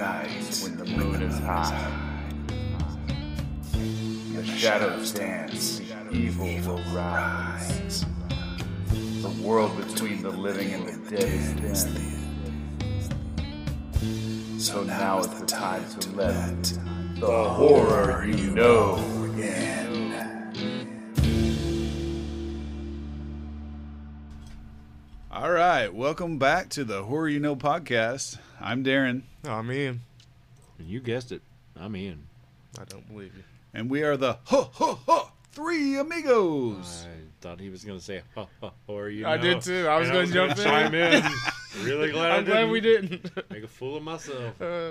night when the moon is high. The shadows dance, the evil will rise. The world between the living and the dead is thin. So now is the time to let the horror you know in. Welcome back to the Horror You Know podcast. I'm Darren, I'm in. And you guessed it. I'm in. I don't believe you. and we are the Ho Ho Ho Three Amigos. I thought he was going to say, ha, ha, or you I did too. I was going to jump gonna chime in. in. really glad I I'm glad didn't. we didn't. Make a fool of myself. Uh,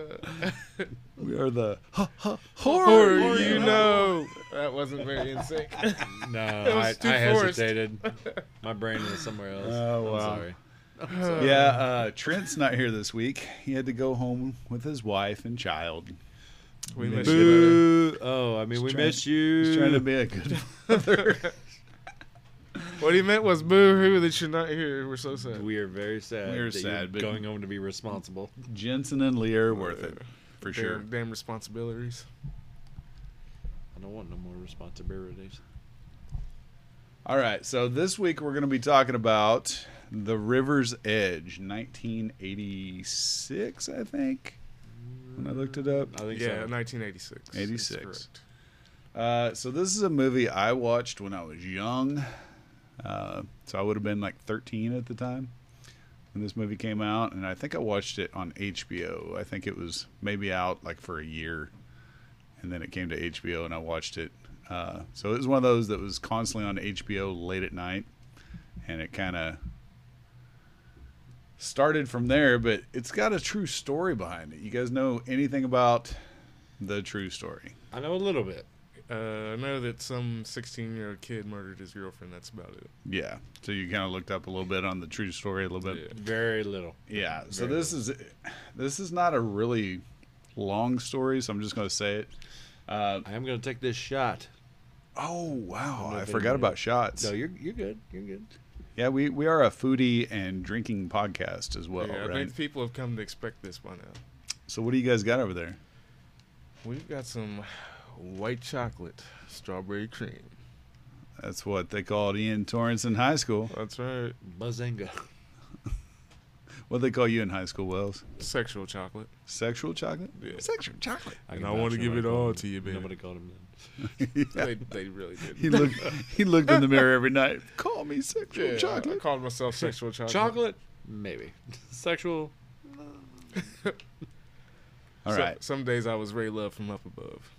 We are the Ho Ho or Horror. you know. That wasn't very in sync. No, I, I hesitated. My brain was somewhere else. Oh, I'm wow. sorry. Yeah, uh, Trent's not here this week. He had to go home with his wife and child. We Boo. missed you. Boo. Oh, I mean, we trying- miss you. He's trying to be a good father. What he meant was boo hoo that you're not here. We're so sad. We are very sad. We are that sad, you're but- going home to be responsible. Jensen and Leah are worth it for sure. Damn responsibilities. I don't want no more responsibilities. All right, so this week we're going to be talking about The River's Edge, 1986, I think, when I looked it up. I think Yeah, so. 1986. 86. Correct. Uh, so this is a movie I watched when I was young. Uh, so I would have been like 13 at the time when this movie came out, and I think I watched it on HBO. I think it was maybe out like for a year, and then it came to HBO, and I watched it. Uh, so it was one of those that was constantly on HBO late at night, and it kind of started from there. But it's got a true story behind it. You guys know anything about the true story? I know a little bit. Uh, I know that some 16 year old kid murdered his girlfriend. That's about it. Yeah. So you kind of looked up a little bit on the true story a little bit. Yeah. Very little. Yeah. So Very this is this is not a really long story, so I'm just going to say it. Uh, I am going to take this shot. oh wow, I forgot about shots. No, you're you're good. You're good. Yeah, we we are a foodie and drinking podcast as well, yeah, I right? think people have come to expect this by now. So what do you guys got over there? We've got some white chocolate, strawberry cream. That's what they called Ian Torrance in high school. That's right. Bazinga. What they call you in high school, Wells? Sexual chocolate. Sexual chocolate? Yeah. Sexual chocolate. And can I wanna give it all to you, baby. Nobody called him then. Yeah. They, they really did. He looked he looked in the mirror every night. Call me sexual Yeah, I chocolate. called myself sexual chocolate. Chocolate? Maybe. Sexual? All So- right. Some days I was Ray Love from up above.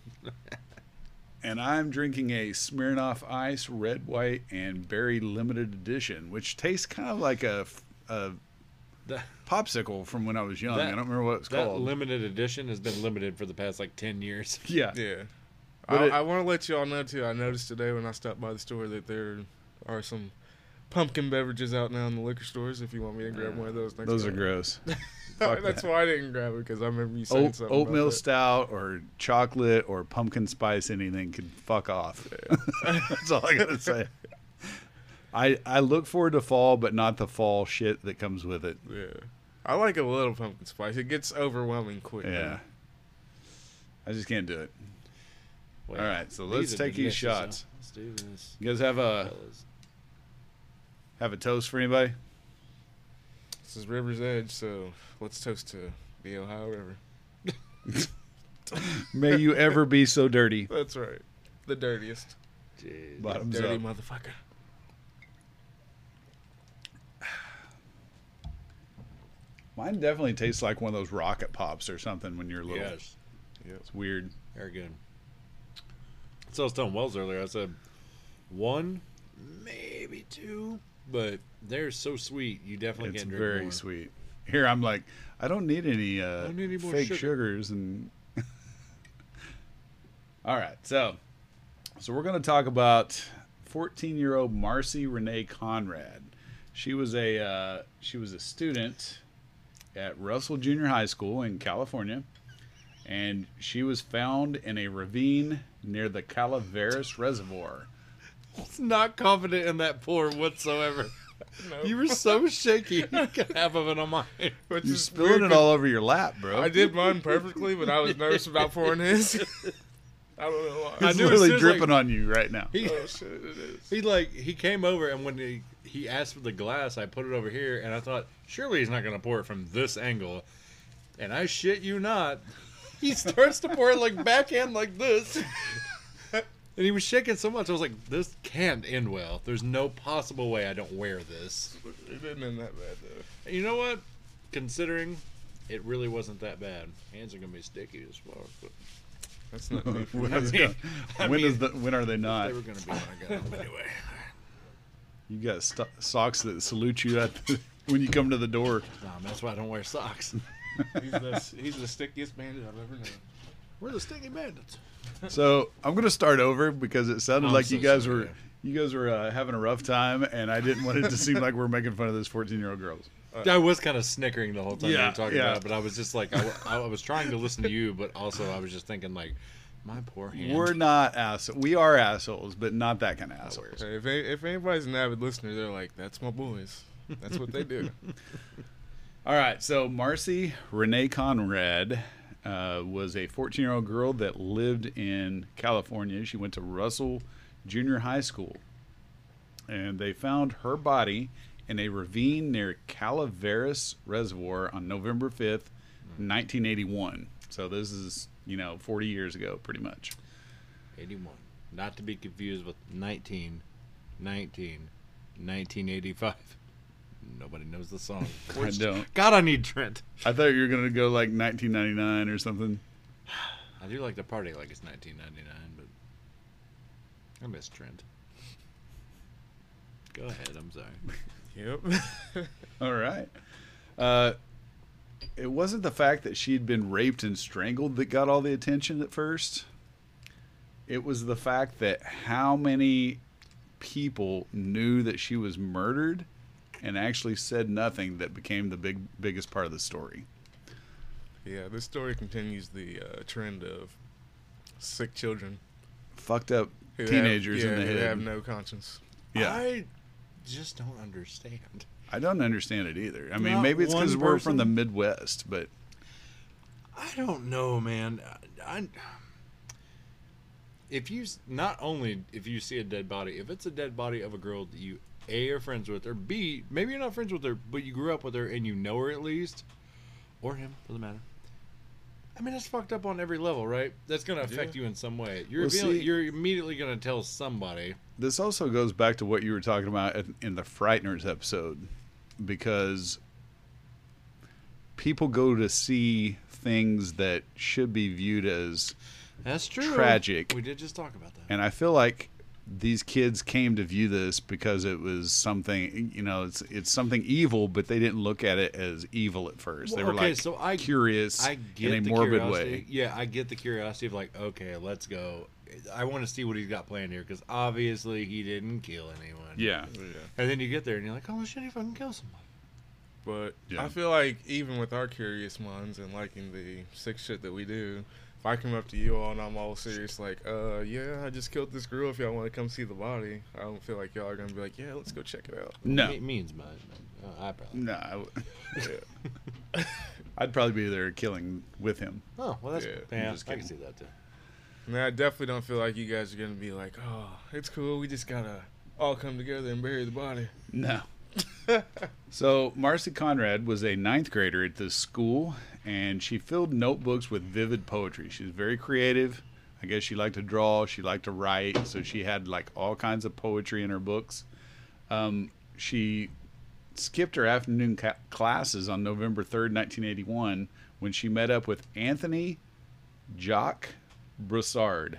and I'm drinking a Smirnoff Ice Red, White, and Berry Limited Edition, which tastes kind of like a, a That, popsicle from when I was young. That- I don't remember what it's called. limited edition has been limited for the past like 10 years. yeah. Yeah. But I, I want to let you all know too. I noticed today when I stopped by the store that there are some pumpkin beverages out now in the liquor stores. If you want me to grab one of those, next Those are gross. That's that. why I didn't grab it because I remember you saying something. oatmeal stout or chocolate or pumpkin spice, anything could fuck off. That's all I gotta say. I I look forward to fall, but not the fall shit that comes with it. Yeah. I like a little pumpkin spice. It gets overwhelming quick. Yeah. I just can't do it. Well, All right, so let's take these shots. Let's do this. You guys have a have a toast for anybody? This is River's Edge, so let's toast to the Ohio River. May you ever be so dirty. That's right. The dirtiest. Jeez. Bottoms Dirty up. motherfucker. Mine definitely tastes like one of those rocket pops or something when you're little. Yes. It's weird. Very good. So I was telling Wells earlier, I said one, maybe two, but they're so sweet. You definitely It's can't drink very more. sweet. Here I'm like, I don't need any uh, don't need any fake sugar. sugars and. All right, so so we're going to talk about 14 year old Marcy Renee Conrad. She was a uh, she was a student at Russell Junior High School in California, and she was found in a ravine near the Calaveras Reservoir. He's not confident in that pour whatsoever. No. You were so shaky. You got half of it on mine. Which You're is spilling weird it 'cause all over your lap, bro. I did mine perfectly, but I was nervous about pouring his. I don't know why. I It's knew literally soon dripping like- on you right now. He, oh shit, it is. he like he came over and when he he asked for the glass, I put it over here and I thought surely he's not gonna pour it from this angle, and I shit you not, he starts to pour it like backhand like this. And he was shaking so much, I was like, "This can't end well. There's no possible way I don't wear this." It didn't end that bad though. You know what? Considering it really wasn't that bad, hands are gonna be sticky as fuck. But That's not me. when I is mean- I when mean, is the when are they not? they were gonna be when I got them anyway. You got st- socks that salute you at the, when you come to the door. Nah, that's why I don't wear socks. He's the, he's the stickiest bandit I've ever known. We're the sticky bandits. So I'm gonna start over because it sounded I'm like so you guys sorry. were you guys were uh, having a rough time, and I didn't want it to seem like we're making fun of this 14 year old girls. I was kind of snickering the whole time you Yeah, were talking yeah. about it, but I was just like, I, I was trying to listen to you, but also I was just thinking like, my poor hand. We're not assholes. We are assholes, but not that kind of assholes. If if anybody's an avid listener, they're like, "That's my boys. That's what they do." All right, so Marcy Renee Conrad uh, was a 14 year old girl that lived in California. She went to Russell Junior High School, and they found her body in a ravine near Calaveras Reservoir on November 5th, 1981. So this is, you know, 40 years ago, pretty much. 81. Not to be confused with 19, 19, 1985. Nobody knows the song. I don't. God, I need Trent. I thought you were going to go like 1999 or something. I do like to party like it's 1999, but I miss Trent. Go ahead. I'm sorry. yep. All right. Uh, it wasn't the fact that she'd been raped and strangled that got all the attention at first. It was the fact that how many people knew that she was murdered and actually said nothing that became the big biggest part of the story. yeah, this story continues the uh, trend of sick children Fucked up teenagers have, yeah, in the who head. have no conscience. yeah. I just don't understand. I don't understand it either. I mean, Not maybe it's because we're from the? Midwest, but I don't know, man. I, I- if you not only if you see a dead body, if it's a dead body of a girl that you a you're friends with, or b maybe you're not friends with her, but you grew up with her and you know her at least, or him for the matter. I mean, that's fucked up on every level, right? That's gonna affect Yeah. you in some way. You're Well, see- you're immediately gonna tell somebody. this also goes back to what you were talking about in- in the Frighteners episode, because people go to see things that should be viewed as, That's true. Tragic. We did just talk about that. and I feel like these kids came to view this because it was something, you know, it's it's something evil, but they didn't look at it as evil at first. they were okay, like so I- curious I get in a the morbid curiosity. way. Yeah, I get the curiosity of like, okay, let's go. I want to see what he's got planned here because obviously he didn't kill anyone. Yeah, oh, Yeah. And then you get there and you're like, oh shit, he fucking killed somebody. But Yeah. I feel like even with our curious minds and liking the sick shit that we do, if I come up to you all and I'm all serious, like, uh, yeah, I just killed this girl. If y'all want to come see the body, I don't feel like y'all are gonna be like, yeah, let's go check it out. no, Me- means mud. Uh, I probably. no, I w- I'd probably be there killing with him. Oh well, that's Yeah, yeah. I'm just I can see that too. And I definitely don't feel like you guys are gonna be like, oh, it's cool. We just gotta all come together and bury the body. No. so Marcy Conrad was a ninth grader at this school, and she filled notebooks with vivid poetry. She was very creative. I guess she liked to draw. She liked to write, so she had like all kinds of poetry in her books. Um, she skipped her afternoon ca- classes on November third, nineteen eighty-one, when she met up with Anthony Jacques Broussard.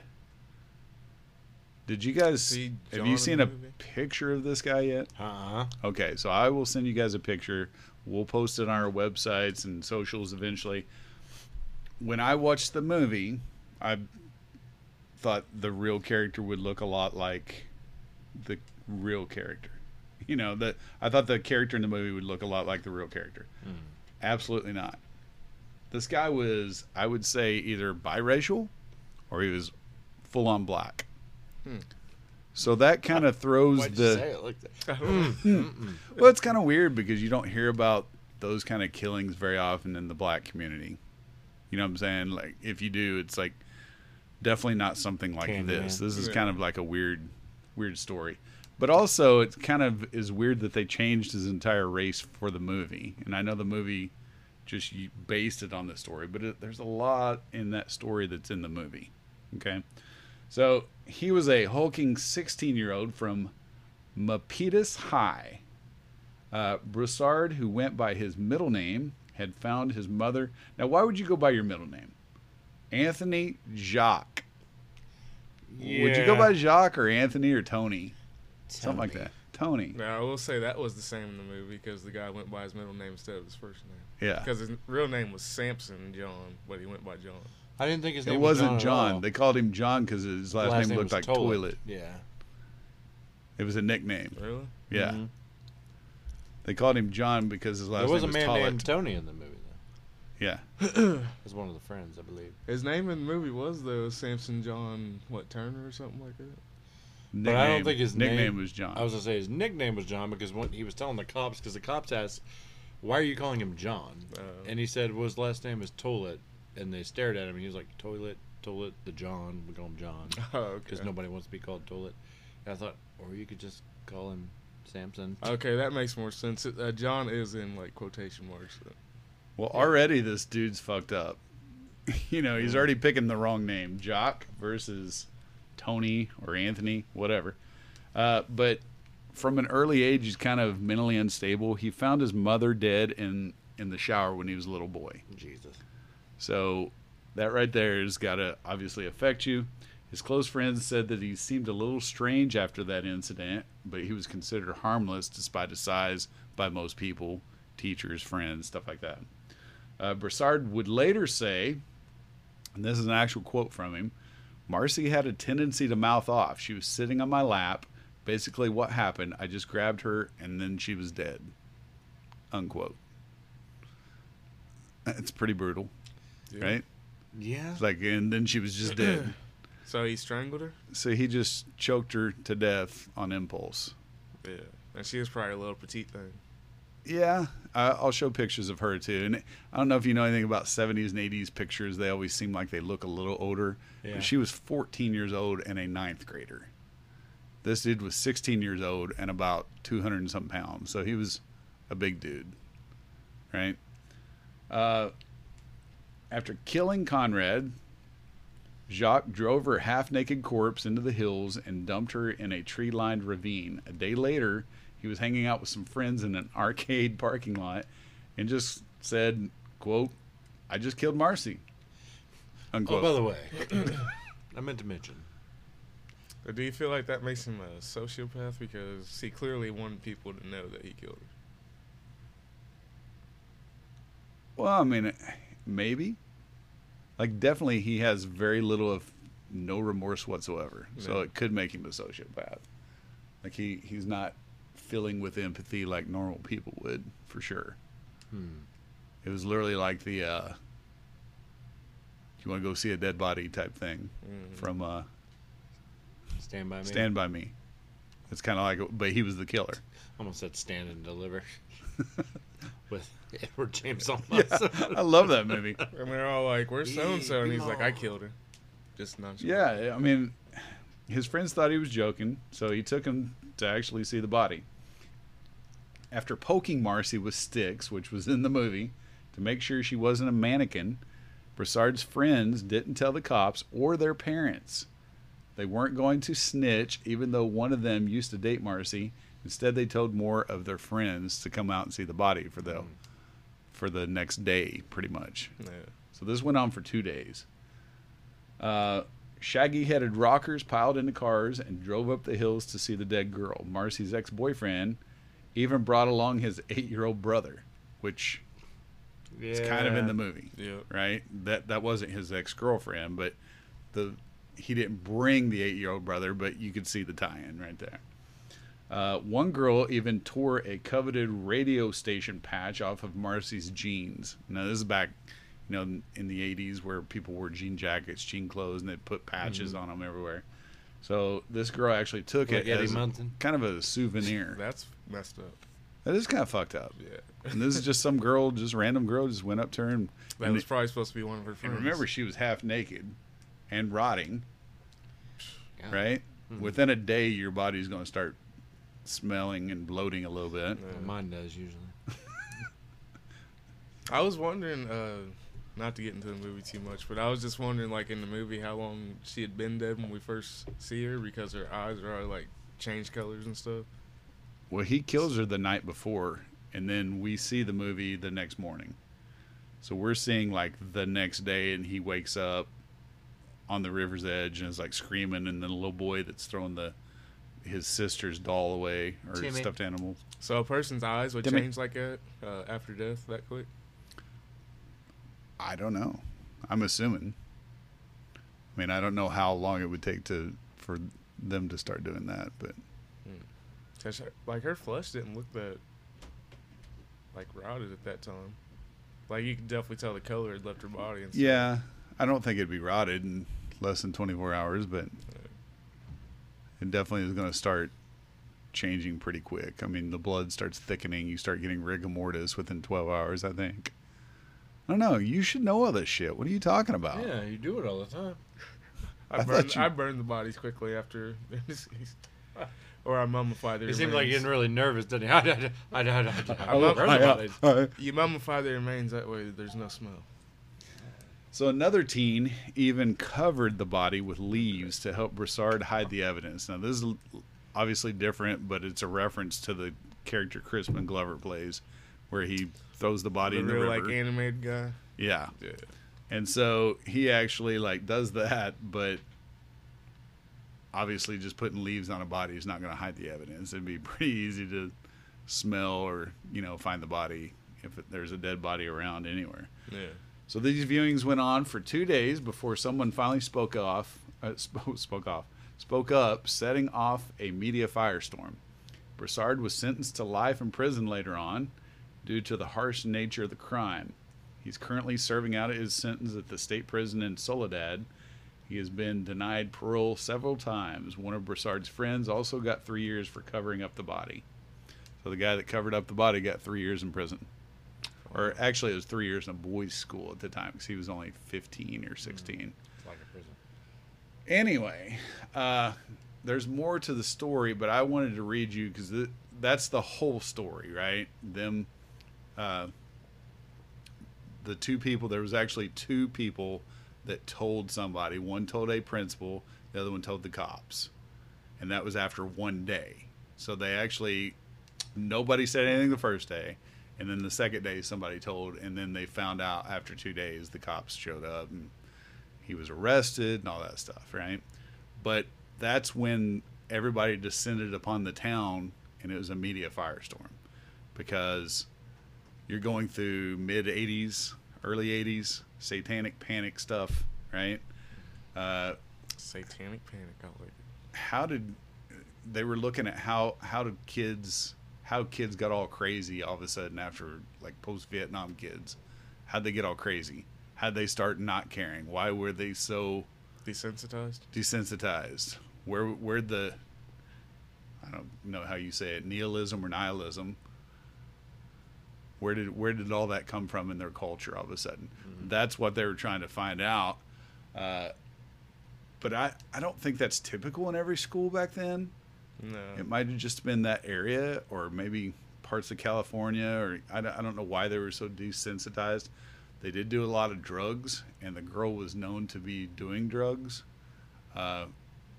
Did you guys See have you seen a picture of this guy yet? Uh uh Okay, so I will send you guys a picture. We'll post it on our websites and socials eventually. When I watched the movie, I thought the real character would look a lot like the real character. You know, that I thought the character in the movie would look a lot like the real character. Absolutely not. This guy was, I would say, either biracial or he was full on black. Hmm. So that kind of throws Why'd the you say it like that? Hmm. Hmm. Hmm. Well, it's kind of weird because you don't hear about those kind of killings very often in the black community. You know what I'm saying? Like, if you do, it's like definitely not something like Candyman. this. This is Yeah. kind of like a weird, weird story. But also, it kind of is weird that they changed his entire race for the movie. And I know the movie just based it on the story, but it, there's a lot in that story that's in the movie. Okay. So he was a hulking 16 year old from Milpitas High. Uh, Broussard, who went by his middle name, had found his mother. Now, why would you go by your middle name? Anthony Jacques. Would you go by Jacques or Anthony or Tony? Something like that. Tony. Now I will say that was the same in the movie because the guy went by his middle name instead of his first name. Yeah. Because his real name was Samson John, but he went by John. I didn't think his name It was wasn't John. John. They called him John because his last, name, looked like toilet. Yeah. It was a nickname. Really? Yeah. Mhm. They called him John because his last There was a name was man Toilet. named Tony in the movie, though. Yeah. It was one of the friends, I believe. His name in the movie was though Samson John what Turner or something like that. But I don't think his nickname name- was John. I was gonna say his nickname was John because when he was telling the cops, because the cops asked, "Why are you calling him John?" Uh, And he said, "Well, his last name is Toilet," and they stared at him, and he was like, "Toilet, Toilet, the John. We call him John oh, okay. because nobody wants to be called Toilet." And I thought, or you could just call him Samson. Okay, that makes more sense. Uh, John is in like quotation marks. Though. Well, already this dude's fucked up. you know, he's already picking the wrong name. Jock versus Tony or Anthony, whatever. Uh, but from an early age, he's kind of mentally unstable. He found his mother dead in in the shower when he was a little boy. Jesus. So that right there has got to obviously affect you. His close friends said that he seemed a little strange after that incident, but he was considered harmless despite his size by most people, teachers, friends, stuff like that. Uh, Broussard would later say, and this is an actual quote from him Marcy had a tendency to mouth off. She was sitting on my lap. Basically, what happened, I just grabbed her and then she was dead. Unquote. It's pretty brutal, Yeah. right? Yeah. It's like, and then she was just dead. So he strangled her. so he just choked her to death on impulse. Yeah, and she was probably a little petite thing. Yeah, I I'll show pictures of her too. And I don't know if you know anything about 70s and 80s pictures. They always seem like they look a little older. Yeah. But she was 14 years old and a ninth grader. This dude was 16 years old and about 200 and something pounds. So he was a big dude, right? Uh, after killing Conrad, Jacques drove her half naked corpse into the hills and dumped her in a tree lined ravine. A day later, he was hanging out with some friends in an arcade parking lot and just said, quote, I just killed Marcy. Oh, unquote. Oh, by the way, I meant to mention. But do you feel like that makes him a sociopath because he clearly wanted people to know that he killed her? Well, I mean, maybe. Like, definitely, he has very little of no remorse whatsoever. So it could make him a sociopath. Like he he's not filling with empathy like normal people would, for sure. Hmm. It was literally like the uh, Do "You want to go see a dead body" type thing Mhm. from uh, Stand by me. Stand by Me. It's kind of like, but he was the killer. Almost said stand and deliver. With Edward James Yeah, Olmos. I love that movie. And we're all like, "Where's so and so?" And he's like, "I killed her." Just not. Yeah, I mean, his friends thought he was joking, so he took him to actually see the body. After poking Marcy with sticks, which was in the movie, to make sure she wasn't a mannequin, Broussard's friends didn't tell the cops or their parents. They weren't going to snitch, even though one of them used to date Marcy. Instead, they told more of their friends to come out and see the body for the for the next day, pretty much. Yeah. So this went on for two days. Uh, Shaggy headed rockers piled into cars and drove up the hills to see the dead girl. Marcy's ex boyfriend even brought along his eight year old brother, which is kind of in the movie, Yeah. right? That that wasn't his ex girlfriend, but the he didn't bring the eight year old brother, but you could see the tie in right there. Uh, one girl even tore a coveted radio station patch off of Marcy's jeans. Now this is back, you know, in the '80s where people wore jean jackets, jean clothes, and they put patches on them everywhere. So this girl actually took Like it Eddie as a- Munson? kind of a souvenir. That's messed up. that is kind of fucked up. Yeah. And this is just some girl, just random girl, just went up to her and, That and was it- probably supposed to be one of her and friends. remember she was half naked and rotting. Yeah. Right. Mm-hmm. Within a day, your body's going to start smelling and bloating a little bit. Yeah. Mine does usually. I was wondering, uh, not to get into the movie too much, but I was just wondering, like in the movie, how long she had been dead when we first see her because her eyes are all, like changed colors and stuff. Well, he kills her the night before, and then we see the movie the next morning. So we're seeing like the next day, and he wakes up on the river's edge and is like screaming, and then a little boy that's throwing the his sister's doll away or Timmy. stuffed animal. So a person's eyes would Timmy. change like that uh, after death that quick. I don't know. I'm assuming. I mean, I don't know how long it would take to for them to start doing that, but 'Cause her- like her flesh didn't look that like rotted at that time. Like you could definitely tell the color had left her body. And stuff. yeah, I don't think it'd be rotted in less than 24 hours, but it definitely is going to start changing pretty quick. I mean, the blood starts thickening. You start getting rigor mortis within 12 hours, I think. I don't know. You should know all this shit. What are you talking about? Yeah, you do it all the time. I, I burned you- I burned the bodies quickly after they're deceased. or I mummify their He seemed like remains. getting really nervous, didn't he? I, I, I, I, I, I, love- burned I- the bodies. I- You mummify their remains that way. There's no smell. So another teen even covered the body with leaves to help Broussard hide the evidence. Now this is obviously different, but it's a reference to the character Crispin Glover plays, where he throws the body The in the real river. like animated guy. yeah, Yeah. and so he actually like does that, but obviously just putting leaves on a body is not going to hide the evidence. It'd be pretty easy to smell or you know find the body if there's a dead body around anywhere. Yeah. So these viewings went on for two days before someone finally spoke off, uh, spoke, spoke off, spoke up, setting off a media firestorm. Broussard was sentenced to life in prison later on due to the harsh nature of the crime. He's currently serving out his sentence at the state prison in Soledad. He has been denied parole several times. One of Broussard's friends also got three years for covering up the body. So the guy that covered up the body got three years in prison or actually it was three years in a boys' school at the time because he was only 15 or 16. It's like a prison. Anyway, uh, there's more to the story, but I wanted to read you because th- that's the whole story, right? Them, uh, the two people. There was actually two people that told somebody. One told a principal, the other one told the cops, and that was after one day. So they actually nobody said anything the first day and then the second day somebody told and then they found out after two days the cops showed up and he was arrested and all that stuff right but that's when everybody descended upon the town and it was a media firestorm because you're going through mid 80s early 80s satanic panic stuff right uh, Satanic panic. I like it. how did they were looking at how how did kids how kids got all crazy all of a sudden after like post Vietnam kids. How'd they get all crazy? How'd they start not caring? Why were they so Desensitized. desensitized. Where where'd the I don't know how you say it nihilism or nihilism where did where did all that come from in their culture all of a sudden? That's what they were trying to find out. Uh, but I, I don't think that's typical in every school back then No. it might have just been that area or maybe parts of California or I don't, I don't know why they were so desensitized. They did do a lot of drugs and the girl was known to be doing drugs. Uh,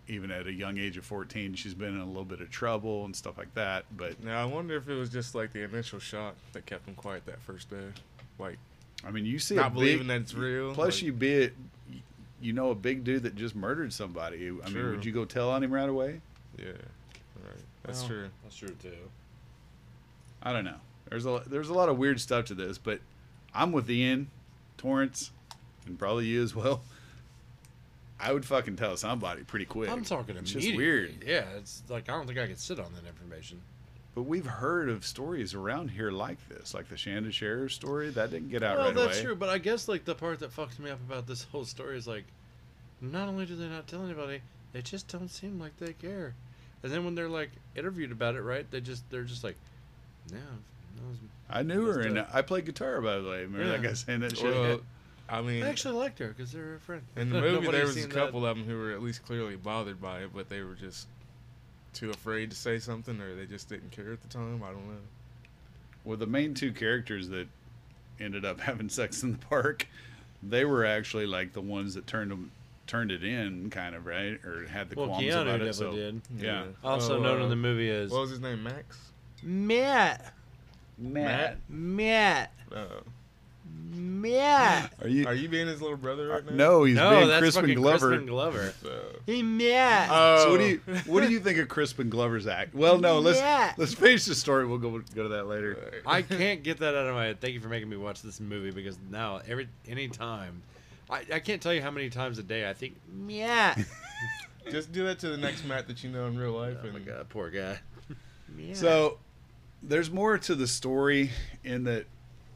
even at a young age of 14, she's been in a little bit of trouble and stuff like that. But Now I wonder if it was just like the initial shock that kept him quiet that first day. Like I mean, you see, not believing big, that it's real. Plus, like, you be it, you know, a big dude that just murdered somebody. I mean, would you go tell on him right away? Yeah. Right. That's Well, true. That's true too. I don't know. There's a there's a lot of weird stuff to this, but I'm with the Ian, Torrance, and probably you as well. I would fucking tell somebody pretty quick. I'm talking It's just immediately. weird. Yeah, it's like I don't think I could sit on that information. But we've heard of stories around here like this, like the Shanda Sharer story. That didn't get out well, right that's true, but I guess like the part that fucks me up about this whole story is like not only do they not tell anybody, they just don't seem like they care. And then when they're like interviewed about it, right? They just they're just like, no, was- I knew her, and. I played guitar by the way. Remember that guy saying that shit? Well, I mean, I actually liked her because they're a friend. in the movie, there was a seen that. couple of them who were at least clearly bothered by it, but they were just too afraid to say something, or they just didn't care at the time. I don't know. well, the main two characters that ended up having sex in the park, they were actually like the ones that turned them turned it in, kind of right, or had the Well, qualms Keanu about it. So did. Yeah. Also Oh, known uh, in the movie as What was his name? Max. Matt. Matt, Matt. Uh, Matt. are you? are you being his little brother right now? no, he's no, being that's Crispin Glover. Crispin Glover. So, Hey, Matt. oh, So what do you what do you think of Crispin Glover's act? Well, no, let's Yeah. let's finish the story. We'll go go to that later. I can't get that out of my head. Thank you for making me watch this movie because now every any time, I, I can't tell you how many times a day I think Matt. Just do that to the next Matt that you know in real life. oh and my god, poor guy. Matt. So there's more to the story in that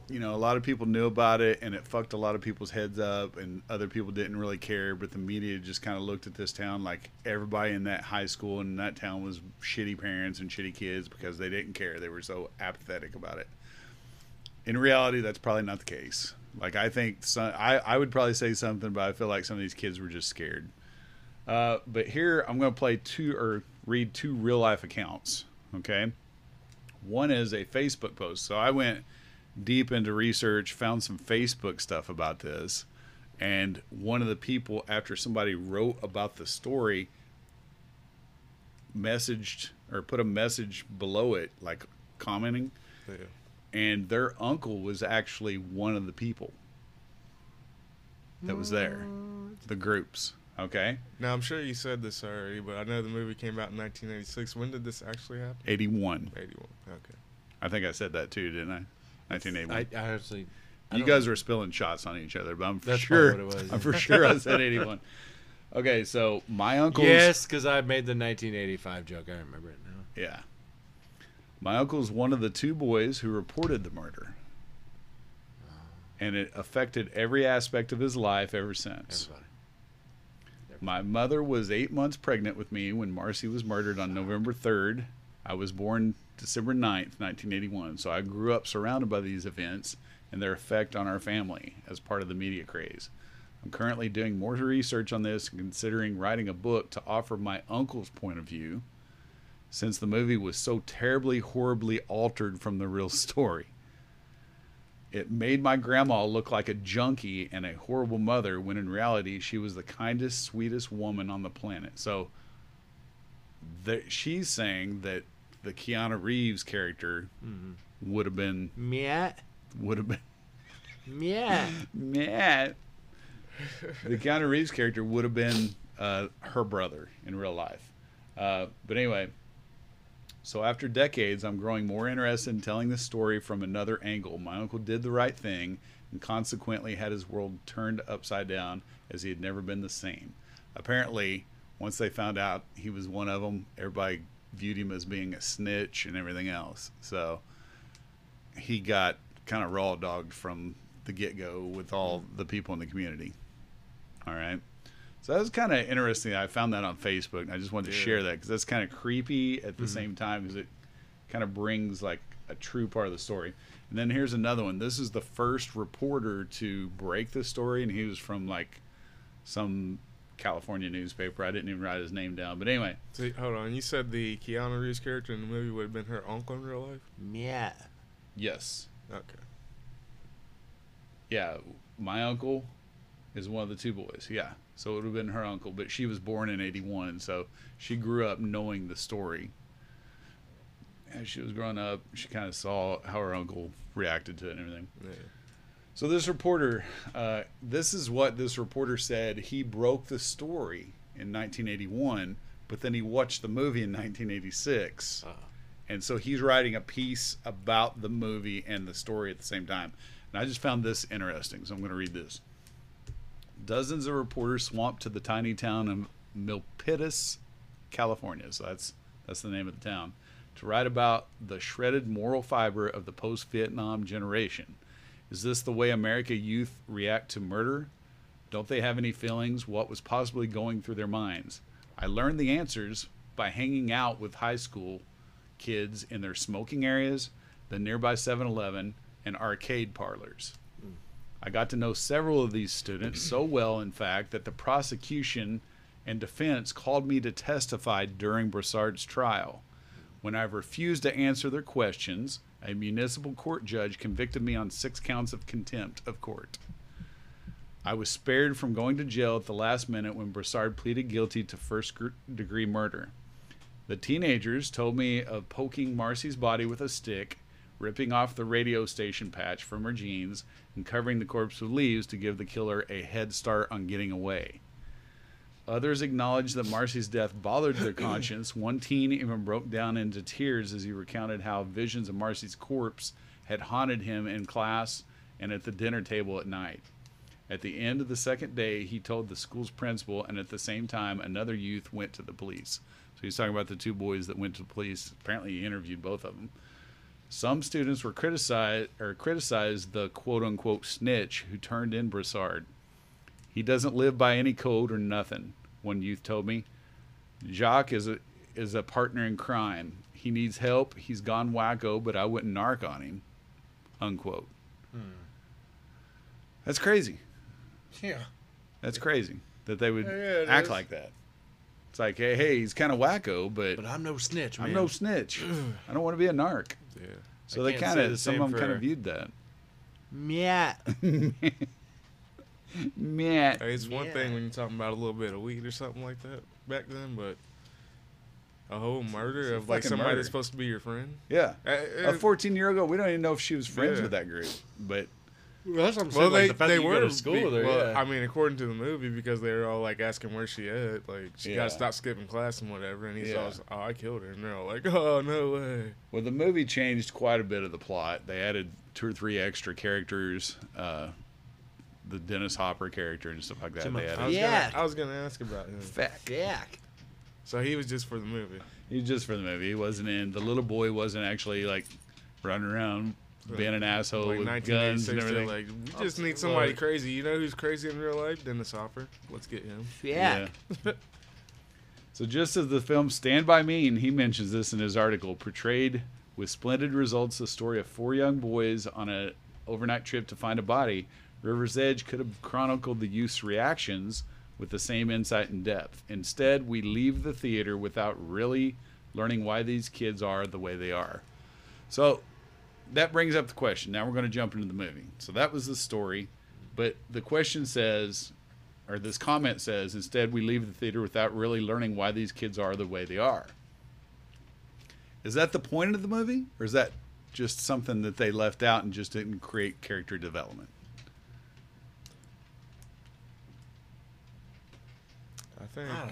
you know a lot of people knew about it and it fucked a lot of people's heads up and other people didn't really care but the media just kind of looked at this town like everybody in that high school in that town was shitty parents and shitty kids because they didn't care they were so apathetic about it in reality that's probably not the case like i think some, I, I would probably say something but i feel like some of these kids were just scared uh, but here i'm going to play two or read two real life accounts okay one is a Facebook post. So I went deep into research, found some Facebook stuff about this. And one of the people, after somebody wrote about the story, messaged or put a message below it, like commenting. Yeah. And their uncle was actually one of the people that was there, the groups. Okay. Now I'm sure you said this already, but I know the movie came out in 1986. When did this actually happen? 81. 81. Okay. I think I said that too, didn't I? 1981. I, I actually. I You don't- guys were spilling shots on each other, but I'm for That's sure. what it was, I'm for sure I said 81. Okay, so my uncle. Yes, because I made the 1985 joke. I remember it now. yeah, my uncle's one of the two boys who reported the murder, and it affected every aspect of his life ever since. Everybody. My mother was eight months pregnant with me when Marcy was murdered on November 3rd. I was born December 9th, 1981. So I grew up surrounded by these events and their effect on our family as part of the media craze. I'm currently doing more research on this and considering writing a book to offer my uncle's point of view since the movie was so terribly, horribly altered from the real story. It made my grandma look like a junkie and a horrible mother when in reality she was the kindest, sweetest woman on the planet. So that she's saying that the Keanu Reeves character would have been Matt. would have been Matt. Matt. The Keanu Reeves character would have been uh, her brother in real life. Uh, but anyway, so after decades, I'm growing more interested in telling the story from another angle. My uncle did the right thing and consequently had his world turned upside down as he had never been the same. Apparently, once they found out he was one of them, everybody viewed him as being a snitch and everything else. So he got kind of raw dogged from the get go with all the people in the community. All right. So that was kind of interesting. I found that on Facebook, and I just wanted to Yeah. share that because that's kind of creepy at the mm-hmm. same time because it kind of brings like a true part of the story. And then here's another one. This is the first reporter to break the story, and he was from like some California newspaper. I didn't even write his name down, but anyway, So, hold on. You said the Keanu Reeves character in the movie would have been her uncle in real life? Yeah. yes, Okay. yeah, my uncle is one of the two boys. Yeah, so it would have been her uncle, but she was born in '81, so she grew up knowing the story. As she was growing up, she kind of saw how her uncle reacted to it and everything. Yeah. So this reporter, uh, this is what this reporter said. He broke the story in 1981, but then he watched the movie in 1986, Uh, and so he's writing a piece about the movie and the story at the same time. And I just found this interesting, so I'm going to read this. Dozens of reporters swamped to the tiny town of Milpitas, California. So that's that's the name of the town to write about the shredded moral fiber of the post-Vietnam generation. Is this the way America youth react to murder? Don't they have any feelings? What was possibly going through their minds? I learned the answers by hanging out with high school kids in their smoking areas, the nearby 7 Eleven, and arcade parlors. I got to know several of these students so well, in fact, that the prosecution and defense called me to testify during Broussard's trial. When I refused to answer their questions, a municipal court judge convicted me on six counts of contempt of court. I was spared from going to jail at the last minute when Broussard pleaded guilty to first degree murder. The teenagers told me of poking Marcy's body with a stick, ripping off the radio station patch from her jeans, and covering the corpse with leaves to give the killer a head start on getting away. Others acknowledged that Marcy's death bothered their conscience. One teen even broke down into tears as he recounted how visions of Marcy's corpse had haunted him in class and at the dinner table at night. At the end of the second day, he told the school's principal, and at the same time, another youth went to the police. So he's talking about the two boys that went to the police. Apparently, he interviewed both of them. Some students were criticized or criticized the quote unquote snitch who turned in Broussard. He doesn't live by any code or nothing. One youth told me. Jacques is a is a partner in crime. He needs help. He's gone wacko, but I wouldn't narc on him. Unquote. Hmm. That's crazy. Yeah. That's crazy that they would yeah, act is. like that. It's like, hey, hey, he's kind of wacko, but, But I'm no snitch, man. I'm no snitch. I don't want to be a narc. Yeah. So I they kind of the some of them kind of viewed that. Yeah. Meh. Hey, it's one Yeah. thing when you're talking about a little bit of weed or something like that back then, but a whole murder a of like somebody murder. that's supposed to be your friend. Yeah. Uh, A uh, 14 year ago, we don't even know if she was friends Yeah. with that group, but Well, that's what I'm saying. well, like, they the fact they that you were go to school be- with her. well, yeah. I mean, according to the movie, because they were all like asking where she at, like she Yeah. got to stop skipping class and whatever, and he's Yeah. all, oh, I killed her, and they're all like, oh no way. well, the movie changed quite a bit of the plot. They added two or three extra characters, uh, the Dennis Hopper character and stuff like that. They I added was Yeah. gonna, I was gonna ask about him. Fact. yeah. So he was just for the movie. He was just for the movie. He wasn't in. The little boy wasn't actually like running around being an asshole Like with guns and everything. like, we just need somebody crazy. You know who's crazy in real life? Dennis Hopper. Let's get him. Yeah. so just as the film Stand By Me, and he mentions this in his article, portrayed with splendid results the story of four young boys on a overnight trip to find a body, River's Edge could have chronicled the youth's reactions with the same insight and depth. Instead, we leave the theater without really learning why these kids are the way they are. So that brings up the question. Now we're going to jump into the movie. So that was the story, but the question says, or this comment says, instead we leave the theater without really learning why these kids are the way they are. Is that the point of the movie, or is that just something that they left out and just didn't create character development? I think. I don't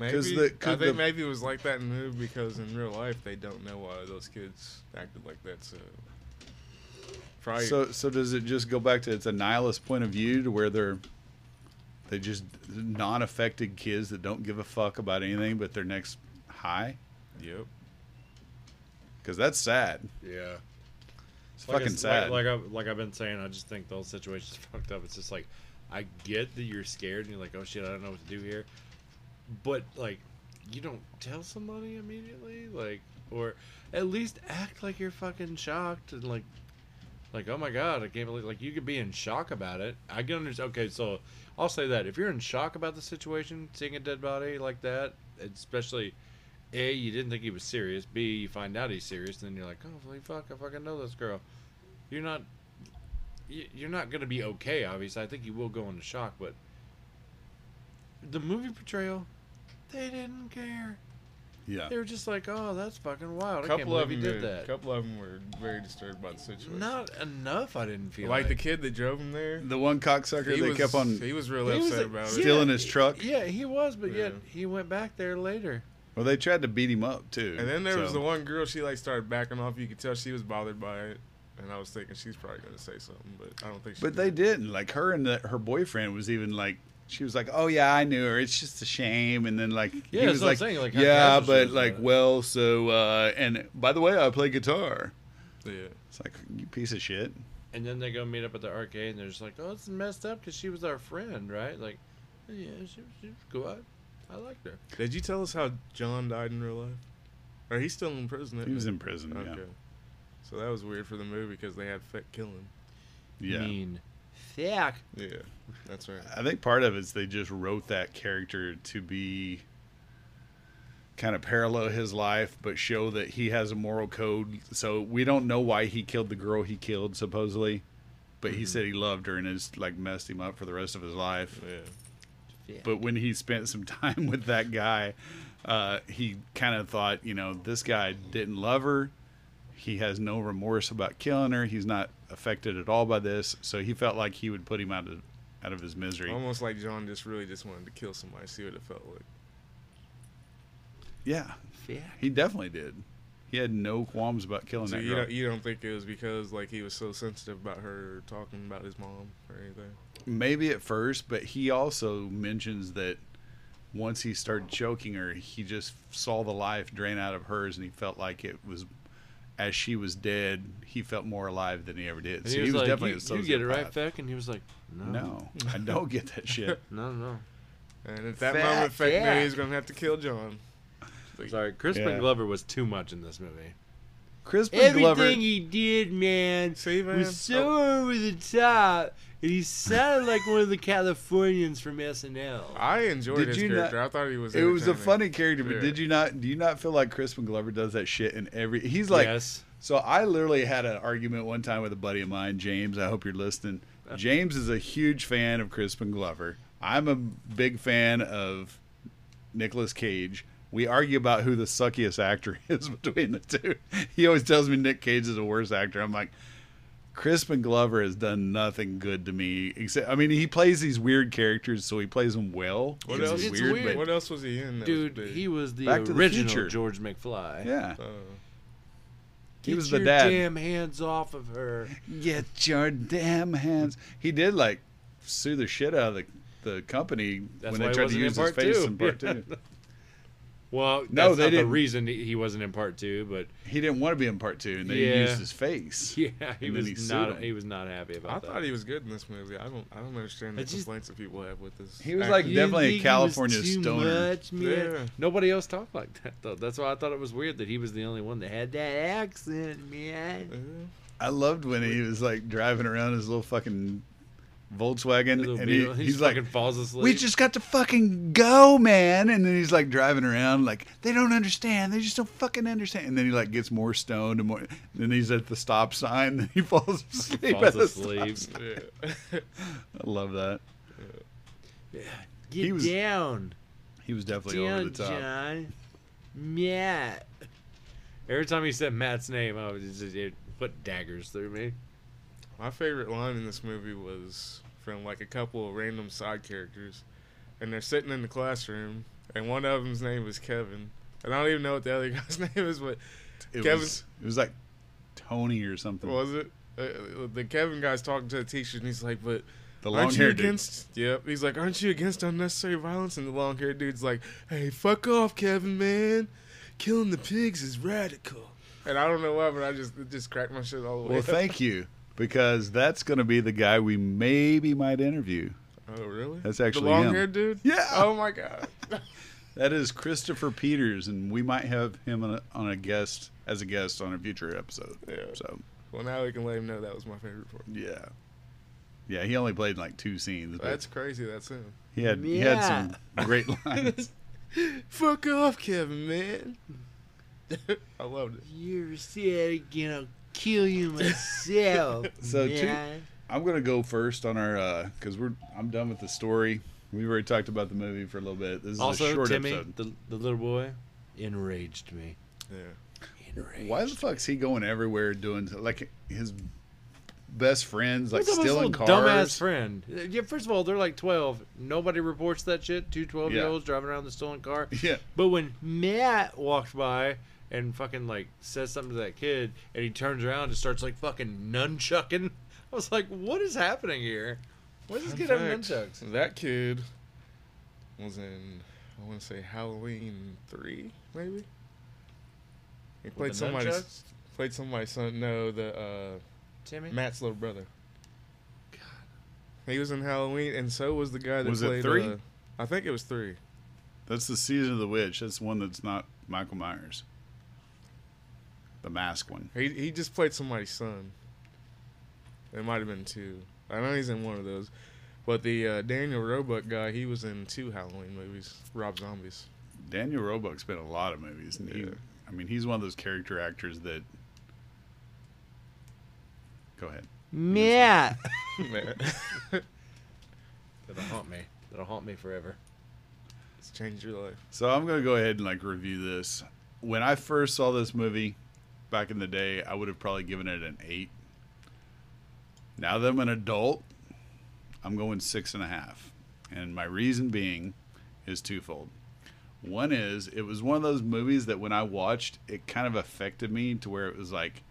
Maybe, 'Cause the- I 'cause think the- maybe it was like that in the movie because in real life they don't know why those kids acted like that. So, probably. So, so does it just go back to it's a nihilist point of view to where they're they just non-affected kids that don't give a fuck about anything but their next high? yep. Because that's sad. Yeah. It's Like fucking it's- sad. Like, like, I, like I've been saying, I just think those situations are fucked up. It's just like, I get that you're scared and you're like, oh shit, I don't know what to do here. But, like, you don't tell somebody immediately? Like, or at least act like you're fucking shocked and like, like, oh my god, I can't believe, like, you could be in shock about it. I can understand. Okay, so I'll say that. If you're in shock about the situation, seeing a dead body like that, especially. A, you didn't think he was serious. B, you find out he's serious, and then you're like, oh, holy fuck, I fucking know this girl. You're not, you're not gonna be okay. Obviously, I think you will go into shock, but the movie portrayal, they didn't care. yeah. They were just like, oh, that's fucking wild. A I can't couple of believe them he did did. that. A couple of them were very disturbed by the situation. Not enough. I didn't feel like like, the kid that drove him there. The one cocksucker He they was, kept on He was really He was upset a- about yeah. it. stealing his truck. Yeah, he was, but yet Yeah. he went back there later. Well, they tried to beat him up too. And then there was so- the one girl. She like started backing off. You could tell she was bothered by it. And I was thinking she's probably gonna say something, but I don't think. she But they didn't. Like her and the, her boyfriend was even like she was like, "Oh yeah, I knew her. It's just a shame." And then like Yeah, he that's was like, saying, like, "Yeah, but like, about well, so uh, and by the way, I play guitar." Yeah. It's like you piece of shit. And then they go meet up at the arcade, and they're just like, "Oh, it's messed up because she was our friend, right?" Like, yeah, she, she was good. I, I liked her. Did you tell us how John died in real life? Or he's still in prison? He was isn't in prison. Okay. So that was weird for the movie because they had Feck killing. Yeah. Yeah. Mean. Fuck. Yeah, that's right. I think part of it is they just wrote that character to be kind of parallel his life, but show that he has a moral code. So we don't know why he killed the girl he killed, supposedly, but he Mhm. said he loved her and it's like messed him up for the rest of his life. Yeah. But when he spent some time with that guy, uh, he kind of thought, you know, this guy didn't love her. He has no remorse about killing her. He's not affected at all by this, so he felt like he would put him out of out of his misery. Almost like John just really just wanted to kill somebody, see what it felt like. Yeah, yeah, he definitely did. He had no qualms about killing So that you girl. don't, you don't think it was because like he was so sensitive about her talking about his mom or anything? Maybe at first, but he also mentions that once he started choking her, he just saw the life drain out of hers, and he felt like it was as she was dead. He felt more alive than he ever did. And so he was, like, definitely you, a you get it right, sociopath. Feck? And he was like, no. No, I don't get that shit. No, no. And at that Fat moment, Feck knew Jack. he was gonna have to kill John. Sorry, Crispin Yeah. Glover was too much in this movie. Crispin Glover Everything Glover. he did, man, See, man? was so oh. over the top. And he sounded like one of the Californians from SNL. I enjoyed Did his you character. not- I thought he was. It was a funny character, but Yeah. did you not? Do you not feel like Crispin Glover does that shit in every? He's like, yes. So I literally had an argument one time with a buddy of mine, James. I hope you're listening. James is a huge fan of Crispin Glover. I'm a big fan of Nicolas Cage. We argue about who the suckiest actor is between the two. He always tells me Nick Cage is the worst actor. I'm like, Crispin Glover has done nothing good to me. Except, I mean, he plays these weird characters, so he plays them well. What else? It's weird, weird. but What else was he in? that was Dude, he was the Back to the original George McFly. yeah, Uh, he was the your dad. damn hands off of her. Get your damn hands. He did like sue the shit out of the the company That's when they tried to use his face two. in part Yeah. two. Well, No, that's they not the didn't. reason he he wasn't in part two, but He didn't want to be in part two, and they Yeah. used his face. yeah, he was he not him. he was not happy about that. I that. thought he was good in this movie. I don't. I don't understand the I just- complaints that people have with this. He was actor. like You definitely a think he was California too stoner. much, man? Yeah. Nobody else talked like that though. That's why I thought it was weird that he was the only one that had that accent, man. Yeah. I loved when he was like driving around his little fucking Volkswagen, and he, he he's like, falls asleep. "We just got to fucking go, man!" And then he's like driving around, like they don't understand. They just don't fucking understand. And then he like gets more stoned and more. Then he's at the stop sign, and he falls asleep. falls at the asleep. Yeah. I love that. Get he was down, He was definitely down, over the top. John. Matt. Every time he said Matt's name, I was just, it put daggers through me. My favorite line in this movie was from like a couple of random side characters, and they're sitting in the classroom, and one of them's name was Kevin, and I don't even know what the other guy's name is, but It Kevin- was it was like Tony or something. was it? Uh, the Kevin guy's talking to the teacher, and he's like, "But the long aren't you hair dude. against?" Yep. He's like, "Aren't you against unnecessary violence?" And the long haired dude's like, "Hey, fuck off, Kevin, man. Killing the pigs is radical." And I don't know why, but I just it just cracked my shit all the way. Well, up. thank you because that's going to be the guy we maybe might interview. Oh, really? That's actually the long him. haired dude. Yeah. Oh my god. That is Christopher Peters, and we might have him on a, on a guest as a guest on a future episode. Yeah. So Well, now we can let him know that was my favorite part. yeah, yeah. He only played like two scenes, That's crazy. That's him. he had he had some great lines. Fuck off, Kevin, man. I loved it. You said again, I'll kill you myself. So, two- I'm gonna go first on our uh because we're I'm done with the story. We've already talked about the movie for a little bit. This is a Also, short Timmy, episode. the, the little boy, enraged me. Yeah. Enraged. Why the fuck's he going everywhere doing like his best friends like What's up with stealing this cars? Dumbass friend. Uh, Yeah, first of all, they're like 12. Nobody reports that shit. Two 12 year olds driving around the stolen car. Yeah, But when Matt walked by and fucking like says something to that kid and he turns around and starts like fucking nunchucking, I was like, what is happening here? Why does this Fun kid have nunchucks? That kid was in, I want to say Halloween 3, maybe? He played With the somebody's, nunchucks? played somebody's son. No, the, uh, Timmy? Matt's little brother. God, he was in Halloween, and so was the guy that Was it three? Uh, I think it was three. That's the season of the witch. That's one that's not Michael Myers. The mask one. He he just played somebody's son. It might have been two. I know he's in one of those. But the uh, Daniel Roebuck guy, he was in two Halloween movies. Rob Zombies. Daniel Roebuck's been in a lot of movies, and he, I mean, he's one of those character actors that. Go ahead. Matt. Man, That'll haunt me. That'll haunt me forever. it's changed your life. So I'm gonna go ahead and like review this. When I first saw this movie, back in the day, I would have probably given it an eight. Now that I'm an adult, I'm going six and a half, and my reason being is twofold. One is it was one of those movies that when I watched, it kind of affected me to where it was like,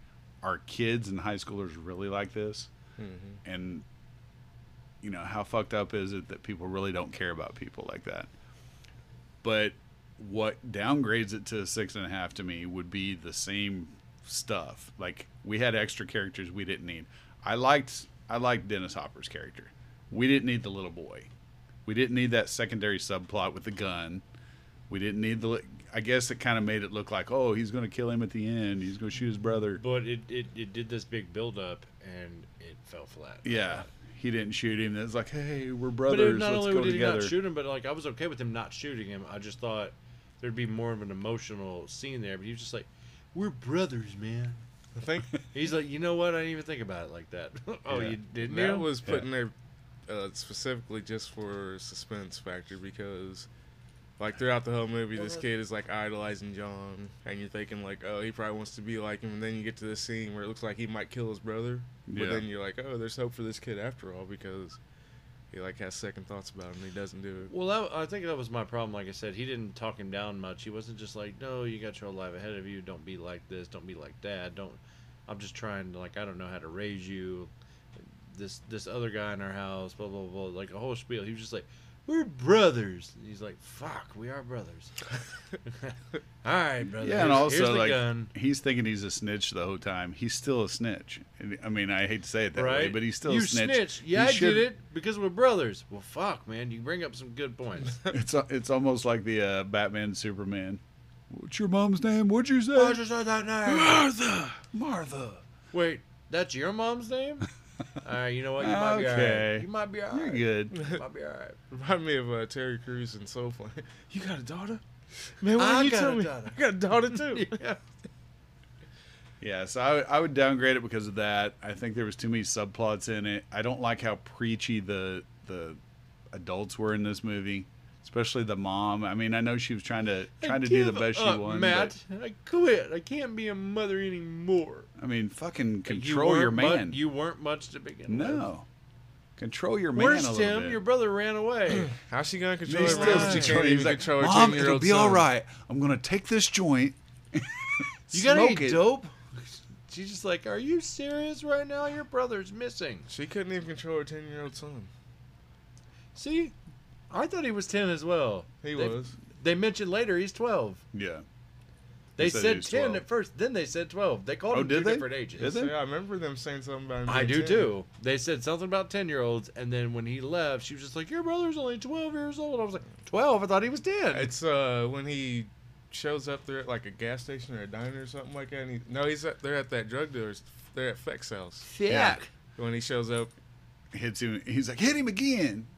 our kids and high schoolers really like this, Mm-hmm. and you know how fucked up is it that people really don't care about people like that but what downgrades it to six and a half to me would be the same stuff. Like we had extra characters we didn't need. I liked i liked dennis hopper's character. We didn't need the little boy. We didn't need that secondary subplot with the gun. We didn't need the i guess it kind of made it look like oh he's going to kill him at the end. He's going to shoot his brother. But it, it, it did this big build up and it fell flat. yeah. He didn't shoot him. It was like hey we're brothers it, not let's only go did together he not shoot him, but like I was okay with him not shooting him. I just thought there'd be more of an emotional scene there. But he was just like, "We're brothers, man." I think He's like, "You know what? I didn't even think about it like that." oh, Yeah. you didn't? that you? was Yeah. in there uh, specifically just for suspense factor because, like throughout the whole movie, this kid is like idolizing John, and you're thinking like, oh, he probably wants to be like him, and then you get to this scene where it looks like he might kill his brother, but then you're like, oh, there's hope for this kid after all because he like has second thoughts about him, he doesn't do it. Well, that, I think that was my problem. Like I said, he didn't talk him down much. He wasn't just like, "No, you got your life ahead of you. Don't be like this. Don't be like that. Don't." I'm just trying to like I don't know how to raise you. This this other guy in our house, blah blah blah, like a whole spiel. He was just like, "We're brothers." And he's like, "Fuck, we are brothers." All right, brother. Yeah, and here's- also here's the like gun. he's thinking he's a snitch the whole time. He's still a snitch. I mean, I hate to say it that right? way, but he's still you a snitch. snitch. He Yeah, I should- did it because we're brothers. Well, fuck, man, you bring up some good points. It's it's almost like the uh, Batman Superman. What's your mom's name? What'd you say? I just said that name. Martha. Martha. Wait, that's your mom's name? All right, you know what? You might be all right. You might be all right. You're good. You might be all right. Remind me of uh, Terry Crews and Soul Plane. You got a daughter? Man, why I didn't you got tell me? daughter. I got a daughter too. yeah. Yeah, so I, would- I would downgrade it because of that. I think there was too many subplots in it. I don't like how preachy the the adults were in this movie, especially the mom. I mean, I know she was trying to trying to do the best she up, wanted. Matt, I quit. I can't be a mother anymore. I mean, fucking You control your weren't mu- man. you weren't much to begin with. no, control your man Where's a little Tim? bit. Your brother ran away. How's she gonna control her still man? She can't he's even like, control her Mom, 10 it'll be son. all right. I'm gonna take this joint. you got any it. dope? She's just like, are you serious right now? Your brother's missing. She couldn't even control her 10 year old son. See, I thought he was ten as well. He They- was. They mentioned later he's twelve. Yeah. They said he said, was 10 12. at first, then they said 12. They called Oh, him did two they? different ages. Did they? Yeah, I remember them saying something about him. I do 10. too. They said something about 10 year olds, and then when he left, she was just like, Your brother's only 12 years old. I was like, 12? I thought he was 10. It's uh when he shows up there at like a gas station or a diner or something like that. And he, no, he's at, they're at that drug dealer's. They're at Feck's house. Yeah. When he shows up, hits him. He's like, hit him again.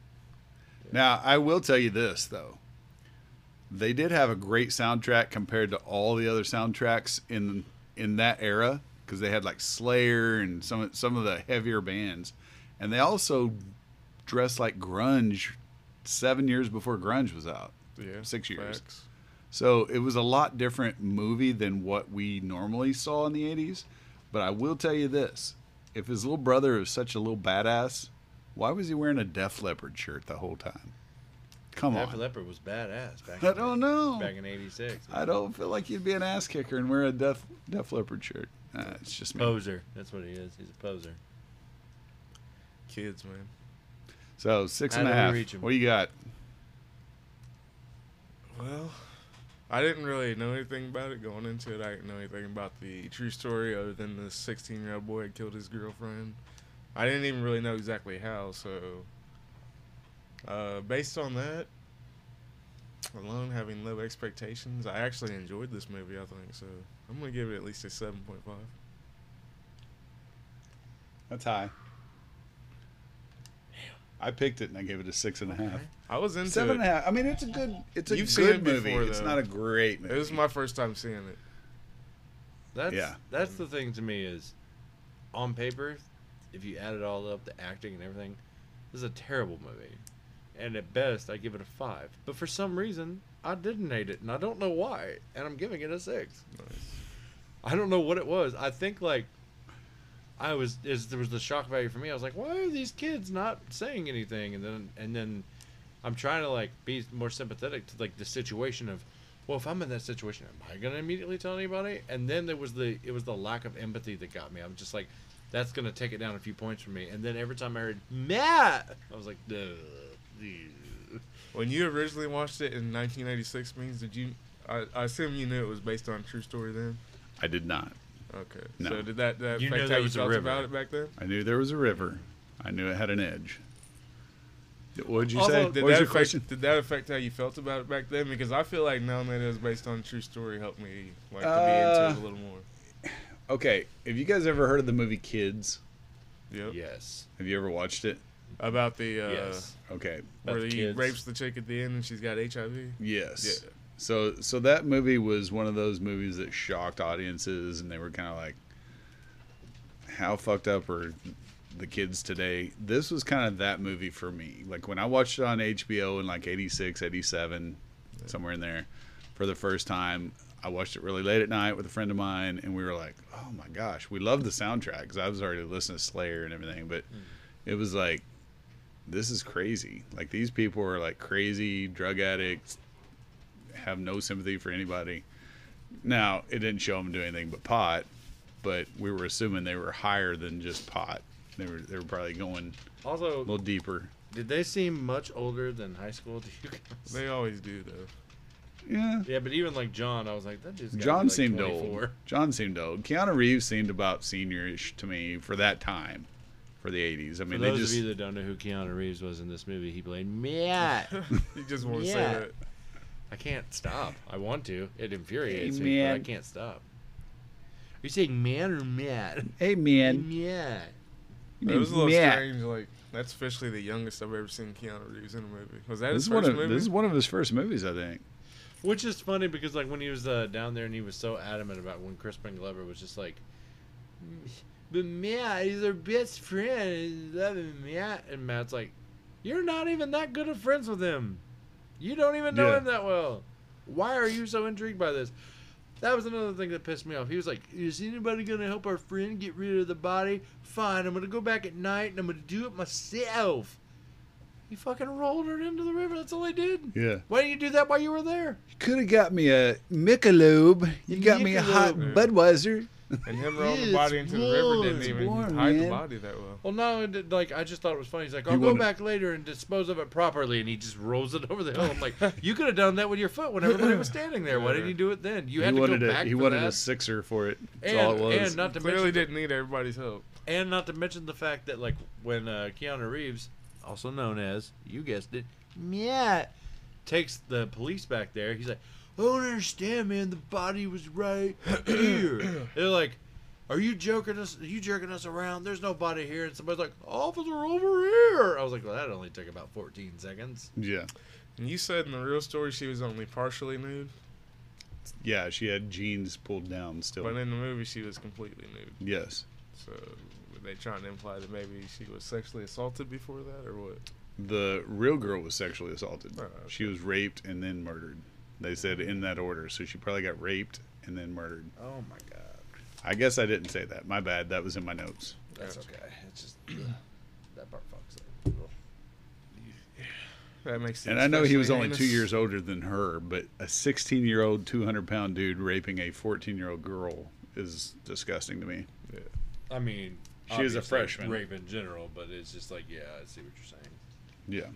Now, I will tell you this though. They did have a great soundtrack compared to all the other soundtracks in in that era because they had like Slayer and some some of the heavier bands, and they also dressed like grunge seven years before grunge was out. yeah, Six years. Facts. So it was a lot different movie than what we normally saw in the 80s. But I will tell you this if his little brother is such a little badass, why was he wearing a Def Leppard shirt the whole time? Come Def on. Leppard was badass back I in, don't know. back in 86. I don't feel like you'd be an ass kicker and wear a Def, Def Leppard shirt. Uh, it's just me. Poser. That's what he is. He's a poser. Kids, man. So six How and a half. reach him? What do you got? Well, I didn't really know anything about it going into it. I didn't know anything about the true story other than the 16 year old boy had killed his girlfriend. I didn't even really know exactly how. So, uh, based on that, alone having low expectations, I actually enjoyed this movie. I think so. I'm gonna give it at least a 7.5. That's high. I picked it and I gave it a six and a half. I was into Seven it. and a half. I mean, it's a good. It's a You've good it movie. before, it's not a great movie. It was my first time seeing it. That's Yeah. that's the thing to me is, on paper, if you add it all up, the acting and everything, this is a terrible movie, and at best I give it a five. But for some reason, I didn't hate it, and I don't know why, and I'm giving it a six. I don't know what it was. I think like. I was is there was the shock value for me. I was like, why are these kids not saying anything? And then and then I'm trying to like be more sympathetic to like the situation of, well, if I'm in that situation, am I gonna immediately tell anybody? And then there was the it was the lack of empathy that got me. I'm just like, that's gonna take it down a few points for me. And then every time I heard Matt, I was like, Duh, duh." When you originally watched it in 1996, means did you? I, I assume you knew it was based on a true story then. I did not. Okay. No. So did that, that You affect knew how there you was a felt river. about it back then? I knew there was a river. I knew it had an edge. What did you Also, say? did what was that your affect, question? Did that affect how you felt about it back then? Because I feel like knowing that it was based on a true story helped me like to be Uh, into it a little more. Okay, have you guys ever heard of the movie Kids? Yep. yes, Have you ever watched it? About the uh, yes. Okay, where About he kids. rapes the chick at the end and she's got HIV. yes. Yeah. So, so that movie was one of those movies that shocked audiences, and they were kind of like, "How fucked up are the kids today?" This was kind of that movie for me. Like when I watched it on HBO in like 86, 87, somewhere in there, for the first time. I watched it really late at night with a friend of mine, and we were like, "Oh my gosh, we loved the soundtrack." Because I was already listening to Slayer and everything, but hmm. it was like, "This is crazy." Like these people are like crazy drug addicts, have no sympathy for anybody. Now, it didn't show them do anything but pot, but we were assuming they were higher than just pot. They were they were probably going also a little deeper. did they seem much older than high school to you guys? They always do though. Yeah. Yeah, but even like John, I was like, that dude's John like, seemed 24. old. John seemed old. Keanu Reeves seemed about seniorish to me for that time, for the 80s. I For mean, those they just of you that don't know who Keanu Reeves was in this movie, he played Matt. You just want to Yeah. say that. I can't stop. I want to. It infuriates Hey, me, but I can't stop. Are you saying man or Matt? hey Hey, man, Matt. It was a little Matt. strange. Like that's officially the youngest I've ever seen Keanu Reeves in a movie. Was that This his is one first of movie? this is one of his first movies, I think. Which is funny because like when he was uh, down there and he was so adamant about when Crispin Glover was just like, but Matt, he's our best friend. Love him, Matt. And Matt's like, you're not even that good of friends with him. You don't even know Yeah. him that well. Why are you so intrigued by this? That was another thing that pissed me off. He was like, "Is anybody gonna help our friend get rid of the body? Fine, I'm gonna go back at night and I'm gonna do it myself." He fucking rolled her into the river. That's all he did. Yeah. Why didn't you do that while you were there? You could have got me a Michelob. You got me a hot Michelob. Budweiser. and him rolling the body into the river didn't it's even warm, hide man. the body that well. Well, no, it did- like I just thought it was funny. He's like, You "I'll go wanna- back later and dispose of it properly," and he just rolls it over the hill. I'm like, "You could have done that with your foot when everybody was standing there. Why didn't you do it then? You had he to go wanted back a, he for wanted that." a sixer for it. That's and, all it was. and not to Clearly mention, didn't need everybody's help. and not to mention the fact that like when uh, Keanu Reeves, also known as you guessed it, Matt, takes the police back there. He's like, "I don't understand, man. The body was right here." They're like. Are you joking us? Are you jerking us around? There's no body here, and somebody's like, "Officer, over here!" I was like, "Well, that only took about 14 seconds." yeah. And you said in the real story she was only partially nude, Yeah, she had jeans pulled down still. but in the movie she was completely nude. yes. So were they trying to imply that maybe she was sexually assaulted before that, or what? The real girl was sexually assaulted. Oh, okay. She was raped and then murdered. They said in that order. So she probably got raped and then murdered. Oh my god, I guess I didn't say that. My bad. That was in my notes. that's okay. It's just that part fucks up. That makes. sense. And I know he was especially only two years older than her, but a 16 year old, 200 pound dude raping a 14 year old girl is disgusting to me. I mean, She is a freshman. Rape in general, but it's just like, yeah, I see what you're saying. Yeah.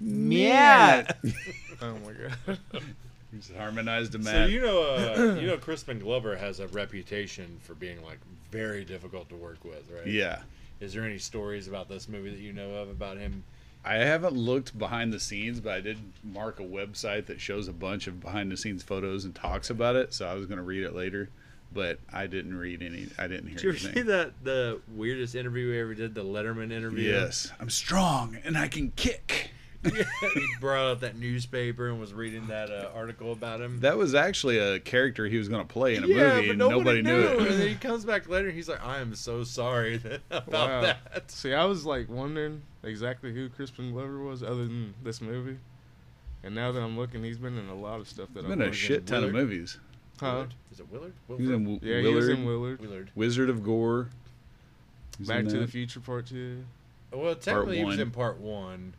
Matt. Oh my god. He's harmonized to So you know, uh, you know, Crispin Glover has a reputation for being like very difficult to work with, right? yeah. Is there any stories about this movie that you know of about him? I haven't looked behind the scenes, but I did mark a website that shows a bunch of behind the scenes photos and talks about it. So I was going to read it later, but I didn't read any. I didn't hear Did you ever anything. see that the weirdest interview we ever did, the Letterman interview? Yes, I'm strong and I can kick. he brought up that newspaper and was reading that uh, article about him. That was actually a character he was going to play in a yeah, movie, but and nobody, nobody, knew And it. then he comes back later and he's like, "I am so sorry that, about Wow. that." See, I was like wondering exactly who Crispin Glover was, other than this movie. And now that I'm looking, he's been in a lot of stuff that I'm been in a shit ton of movies. Huh? Willard? Is it Willard? He's in w- Yeah, Willard, he was in Willard. Willard. Wizard of Gore. He's Back to the. Future Part Two. Well, technically he was in part one.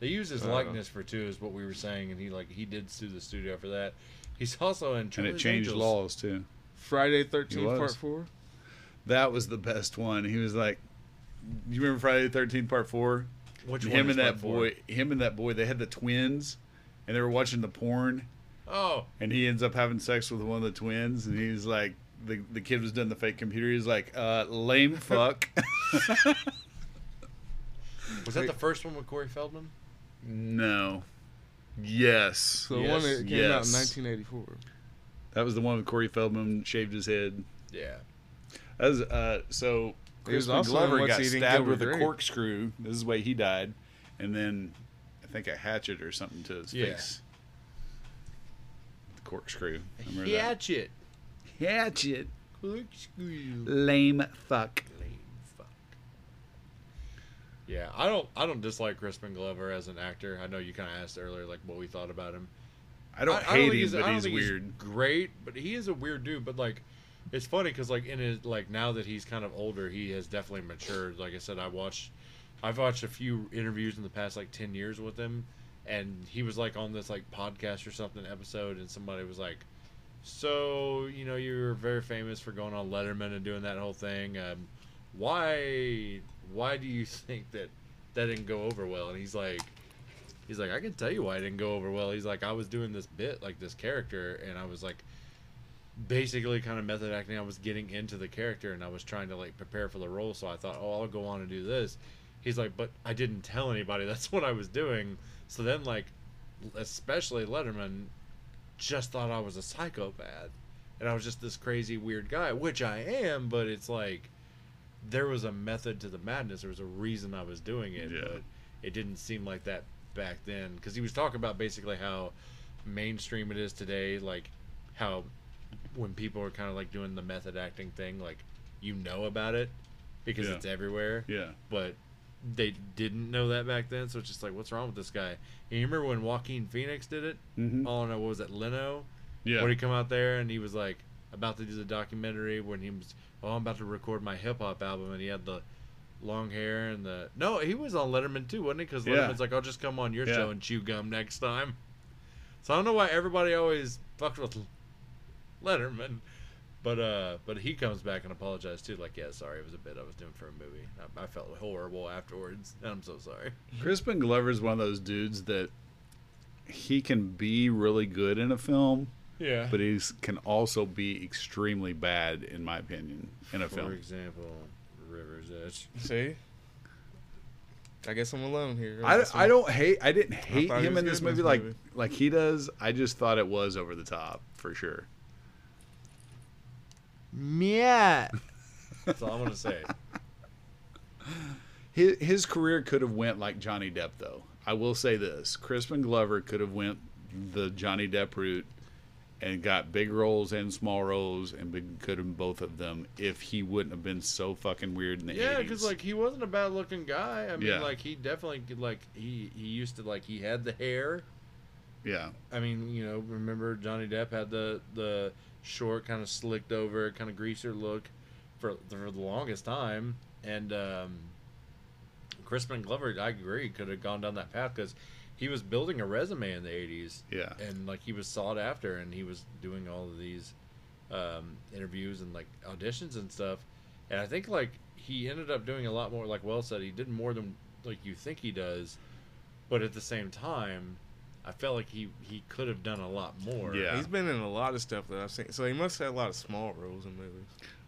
They used his Oh. likeness for two, is what we were saying, and he like he did sue the studio for that. He's also in and it changed Angels. laws too. Friday He Thirteenth. Part Four. That was the best one. He was like, "You remember Friday the Thirteenth Part 4? Which one? him and that part four? boy, him and that boy, they had the twins, and they were watching the porn, Oh, and he ends up having sex with one of the twins, and he's like, the the kid was doing the fake computer. He's like, uh, lame fuck. was that the first one with Corey Feldman? no. Yes. So the Yes, one that came out in 1984. That was the one with Corey Feldman shaved his head. Yeah. That was, uh, so He was Crispin Glover What's got stabbed Gilbert with a corkscrew. This is the way he died, and then I think a hatchet or something to his Yeah. face. Corkscrew. I remember that. Hatchet. Hatchet. Corkscrew. Lame fuck. Lame fuck. Yeah, I don't. I don't dislike Crispin Glover as an actor. I know you kind of asked earlier, like what we thought about him. I don't I- I hate think him, I but don't he's weird. great, but he is a weird dude. But like, it's funny because like in his like now that he's kind of older, he has definitely matured. Like I said, I watched, I've watched a few interviews in the past like ten years with him, and he was like on this like podcast or something episode, and somebody was like, "So you know you're very famous for going on Letterman and doing that whole thing. Um, why why do you think that that didn't go over well?" And he's like. He's like, I can tell you why it didn't go over well. He's like, I was doing this bit, like this character, and I was like, basically kind of method acting. I was getting into the character, and I was trying to like prepare for the role. So I thought, oh, I'll go on and do this. He's like, but I didn't tell anybody that's what I was doing. So then, like, especially Letterman, just thought I was a psychopath, and I was just this crazy weird guy, which I am. But it's like, there was a method to the madness. There was a reason I was doing it, Yeah. but it didn't seem like that back then because he was talking about basically how mainstream it is today like how when people are kind of like doing the method acting thing like you know about it because Yeah. it's everywhere Yeah. but they didn't know that back then so it's just like what's wrong with this guy and you remember when Joaquin Phoenix did it Mhm. oh no what was it Leno Yeah. when he come out there and he was like about to do the documentary when he was oh I'm about to record my hip hop album and he had the long hair and the no he was on Letterman too wasn't he because Yeah. Letterman's like I'll just come on your Yeah. show and chew gum next time so I don't know why everybody always fucked with Letterman but uh but he comes back and apologized too like yeah sorry it was a bit I was doing for a movie I, I felt horrible afterwards and I'm so sorry Crispin Glover is one of those dudes that he can be really good in a film, yeah but he can also be extremely bad, in my opinion, in a for film. For example River's Edge See, I guess I'm alone here. I, I don't hate. I didn't hate thought him in this good in movie like like he does. I just thought it was over the top for sure. Yeah. that's all I'm gonna say His his career could have went like Johnny Depp though. I will say this: Crispin Glover could have went the Johnny Depp route and got big roles and small roles and big, could have both of them if he wouldn't have been so fucking weird in the Yeah, 80s. because like he wasn't a bad looking guy. I mean, Yeah. like he definitely could, like he he used to like he had the hair. yeah, I mean, you know, remember Johnny Depp had the the short, kind of slicked over, kind of greaser look for for the longest time, and um, Crispin Glover, I agree, could have gone down that path because he was building a resume in the '80s. yeah, and like he was sought after and he was doing all of these um, interviews and like auditions and stuff. And i think like he ended up doing a lot more like well said he did more than like you think he does. But at the same time, I felt like he he could have done a lot more. Yeah. He's been in a lot of stuff that I've seen, so he must have had a lot of small roles in movies.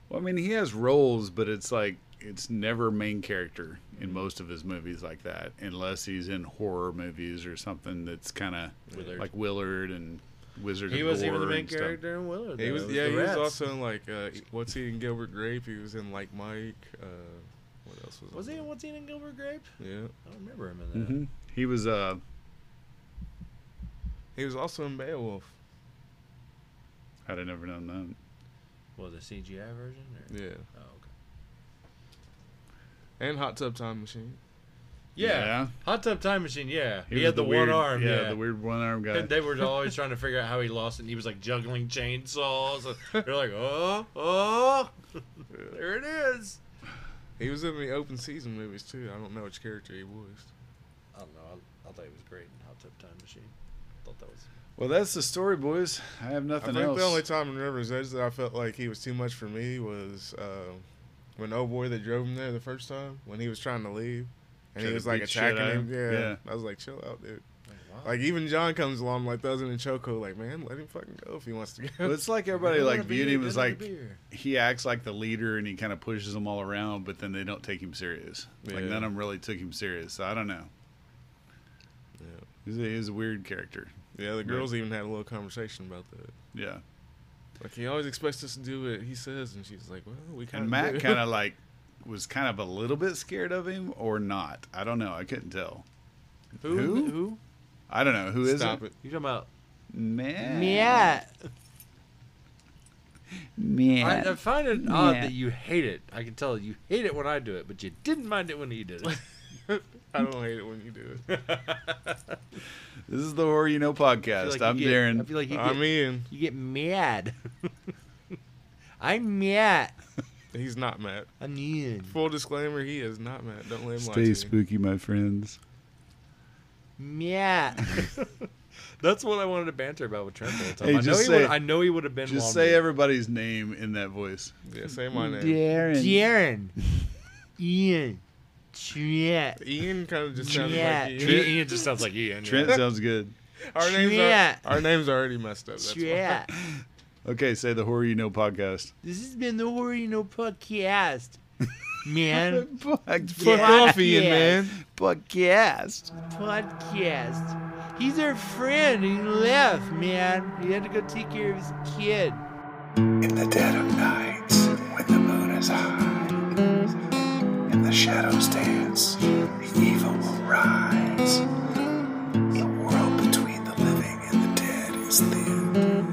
Well, I mean, he has roles, but it's like it's never main character in most of his movies like that, unless he's in horror movies or something that's kind of like Willard and Wizard. he of was even the main and stuff. character in Willard. He though. was, yeah, the he was also in like uh, what's he in Gilbert Grape? He was in like Mike. Uh, what else was? Was on he? in What's he in Gilbert Grape? Yeah, I don't remember him in that. hmm He was uh, he was also in Beowulf. I'd have never known that. Well, the CGI version. Or? Yeah, Oh, okay. and Hot Tub Time Machine. Yeah. Yeah. Hot Tub Time Machine. Yeah, he, was had the, weird, one arm. Yeah, Yeah, the weird one arm guy. And they were always trying to figure out how he lost it. And he was like juggling chainsaws. They're like, oh, oh, there it is. He was in the open season movies too. I don't know which character he was. I don't know. I, I thought he was great in Hot Tub Time Machine. Thought that was. well, that's the story, boys. I have nothing I nothing think else. the only time in River's Edge that I felt like he was too much for me was uh, when old boy that drove him there the first time when he was trying to leave and Tried he was like attacking him. Yeah. Yeah. I was like, chill out, dude. Like, even John comes along like those in Choco, like man, let him fucking go if he wants to go. Well, it's like everybody like wanna viewed him as like he acts like the leader and he kind of pushes them all around, but then they don't take him serious. Like none of them really took him serious. So I don't know. Yeah. He's a, he's a weird character. yeah, the girls even had a little conversation about that. Yeah. Like he always expects us to do what he says, and she's like, "Well, we kind And. Matt kind of like was kind of a little bit scared of him or not. I don't know. I couldn't tell. Who? Who? Who? I don't know. Who is Stop it? it. You talking about? Man. Yeah. Man. I, I find it odd Yeah. that you hate it. I can tell you hate it when I do it, but you didn't mind it when he did it. I don't hate it when you do it. this is the Horror You Know podcast. like I'm get- Darren. I feel like you I'm get, Ian. you get mad. I'm mad. He's not Matt. I'm Ian. Full disclaimer: He is not Matt. Don't let him lie to Stay you. spooky, my friends. Mad. That's what I wanted to banter about with Trent all the time. Hey, I know just he say- would. I know he would have been. Just longer. say everybody's name in that voice. Yeah, say my name. Darren. Darren. Ian. Trent. Ian kind of just sounds Yeah. like Ian. Ian. Ian just sounds like Ian. Trent sounds good. Our names are our names are already messed up. That's why. Trent. Okay, say the Horror You Know podcast. This has been the Horror You Know podcast. Man. Fuck Podcast. off, Ian, man. Podcast. podcast. He's our friend. He left, man. He had to go take care of his kid. In the dead of night, when the moon is high, and the shadows dance, the evil will rise. The world between the living and the dead is thin.